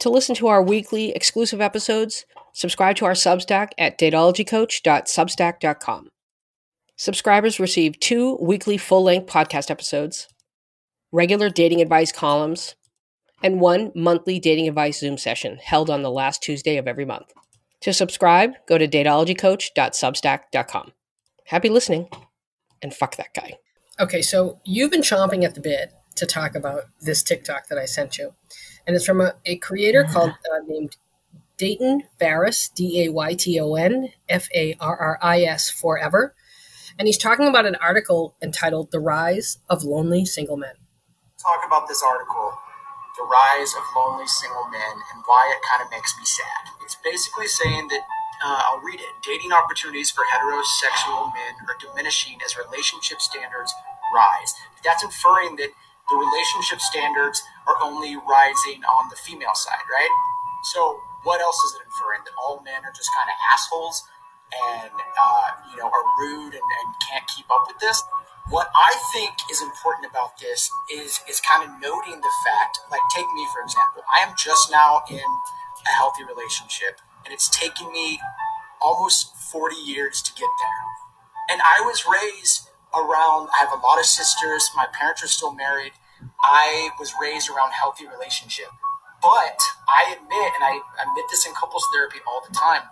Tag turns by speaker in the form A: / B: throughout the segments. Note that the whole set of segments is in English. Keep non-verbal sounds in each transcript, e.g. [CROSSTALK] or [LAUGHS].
A: To listen to our weekly exclusive episodes, subscribe to our Substack at datologycoach.substack.com. Subscribers receive two weekly full length podcast episodes, regular dating advice columns, and one monthly dating advice Zoom session held on the last Tuesday of every month. To subscribe, go to datologycoach.substack.com. Happy listening, and fuck that guy. Okay, so you've been chomping at the bit to talk about this TikTok that I sent you and it's from a, a creator called uh, named Dayton Farris, D A Y T O N F A R R I S Forever. And he's talking about an article entitled The Rise of Lonely Single Men.
B: Talk about this article, The Rise of Lonely Single Men, and why it kind of makes me sad. It's basically saying that, uh, I'll read it dating opportunities for heterosexual men are diminishing as relationship standards rise. That's inferring that the relationship standards are only rising on the female side, right? So what else is it inferring? That all men are just kind of assholes and uh, you know are rude and, and can't keep up with this? What I think is important about this is is kind of noting the fact, like take me for example, I am just now in a healthy relationship, and it's taken me almost 40 years to get there. And I was raised around, I have a lot of sisters, my parents are still married, I was raised around healthy relationship. But I admit, and I admit this in couples therapy all the time,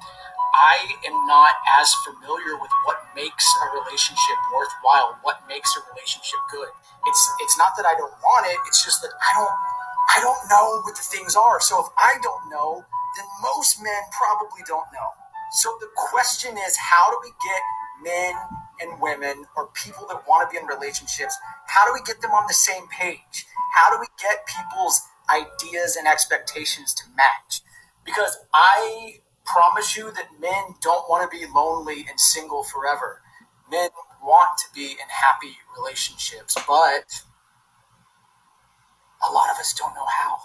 B: I am not as familiar with what makes a relationship worthwhile, what makes a relationship good. It's it's not that I don't want it, it's just that I don't I don't know what the things are. So if I don't know, then most men probably don't know. So the question is how do we get men and women or people that want to be in relationships, how do we get them on the same page? How do we get people's ideas and expectations to match? Because I promise you that men don't want to be lonely and single forever. Men want to be in happy relationships, but a lot of us don't know how.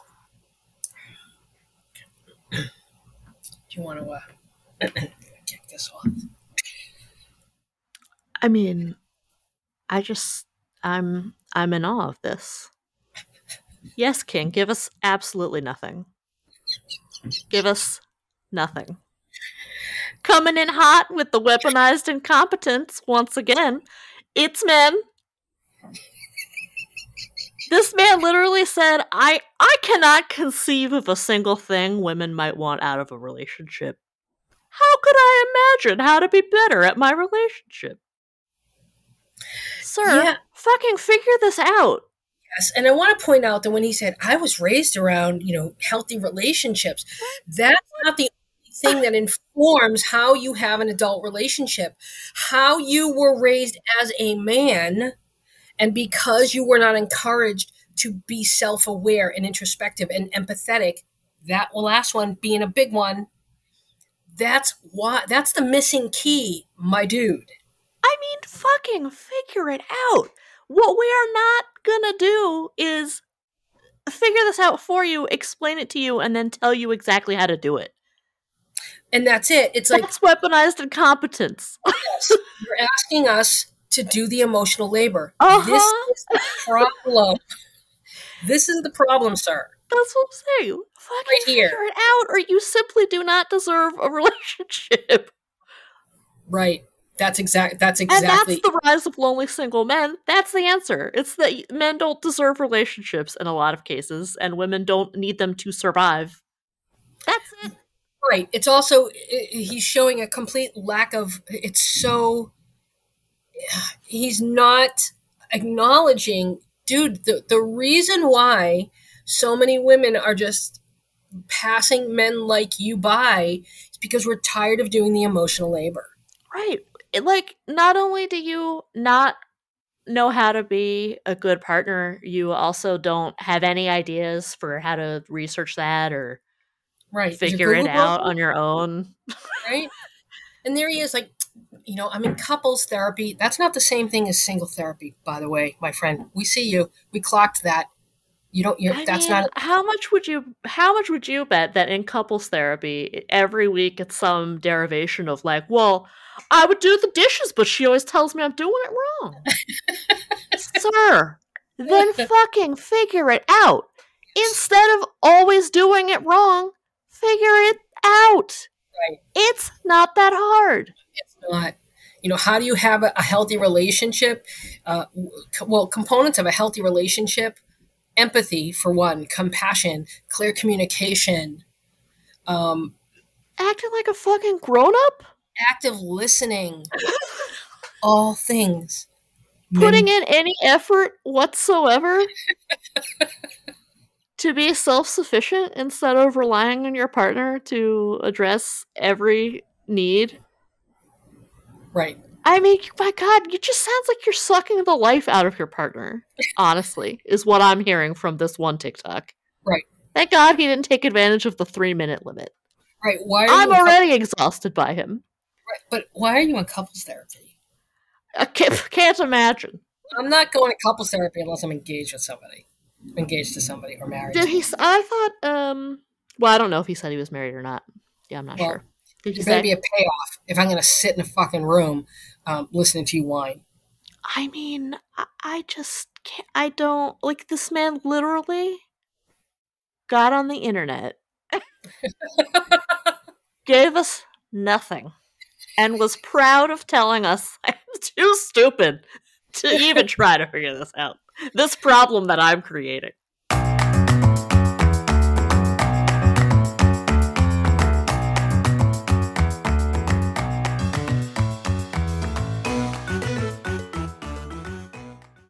A: Do you want to uh, [CLEARS THROAT] kick this off?
C: I mean, I just I'm I'm in awe of this. Yes, King, give us absolutely nothing. Give us nothing. Coming in hot with the weaponized incompetence once again. It's men. This man literally said, I I cannot conceive of a single thing women might want out of a relationship. How could I imagine how to be better at my relationship? Sir, yeah. fucking figure this out.
A: Yes, and I want to point out that when he said I was raised around, you know, healthy relationships, that's not the thing that informs how you have an adult relationship. How you were raised as a man and because you were not encouraged to be self-aware and introspective and empathetic, that last one being a big one, that's why that's the missing key, my dude.
C: I mean, fucking figure it out. What we are not gonna do is figure this out for you, explain it to you, and then tell you exactly how to do it.
A: And that's it. It's like
C: that's weaponized incompetence. [LAUGHS]
A: yes, you're asking us to do the emotional labor. Uh-huh. This is the problem. this is the problem, sir.
C: That's what I'm saying. Fucking right here. figure it out, or you simply do not deserve a [LAUGHS] relationship.
A: Right. That's exact. That's exactly.
C: And that's the rise of lonely single men. That's the answer. It's that men don't deserve relationships in a lot of cases, and women don't need them to survive. That's it.
A: Right. It's also he's showing a complete lack of. It's so. [SIGHS] He's not acknowledging, dude. The the reason why so many women are just passing men like you by is because we're tired of doing the emotional labor.
C: Right like not only do you not know how to be a good partner, you also don't have any ideas for how to research that or
A: right
C: figure it out on your own.
A: Right. And there he is, like, you know, I'm in couples therapy. That's not the same thing as single therapy, by the way, my friend. We see you. We clocked that. You don't. You're, that's mean, not.
C: How much would you? How much would you bet that in couples therapy every week it's some derivation of like, well, I would do the dishes, but she always tells me I'm doing it wrong. Sir, then [LAUGHS] fucking figure it out. instead of always doing it wrong, figure it out.
A: Right.
C: It's not that hard.
A: It's not. You know, how do you have a, a healthy relationship? Uh, c- well, components of a healthy relationship empathy, for one, compassion, clear communication, um,
C: Acting like a fucking grown up?
A: active listening, [LAUGHS] all things.
C: Putting in any effort whatsoever [LAUGHS] to be self sufficient instead of relying on your partner to address every need.
A: right.
C: I mean, my God, it just sounds like you're sucking the life out of your partner. Honestly, is what I'm hearing from this one TikTok.
A: Right.
C: Thank God he didn't take advantage of the three minute limit.
A: Right. Why are
C: I'm
A: you
C: already exhausted by him.
A: Right, but why are you in couples therapy?
C: I can't, [LAUGHS] can't imagine.
A: I'm not going to couples therapy unless I'm engaged with somebody, engaged to somebody or married.
C: Did he? I thought. Um. Well, I don't know if he said he was married or not. Yeah, I'm not
A: Well,
C: sure. Did
A: There's going to be a payoff if I'm going to sit in a fucking room um, listening to you whine.
C: I mean, I, I just can't. I don't like this man. Literally got on the internet, [LAUGHS] gave us nothing, and was proud of telling us [LAUGHS] I'm too stupid to even try to figure this out. This problem that I'm creating.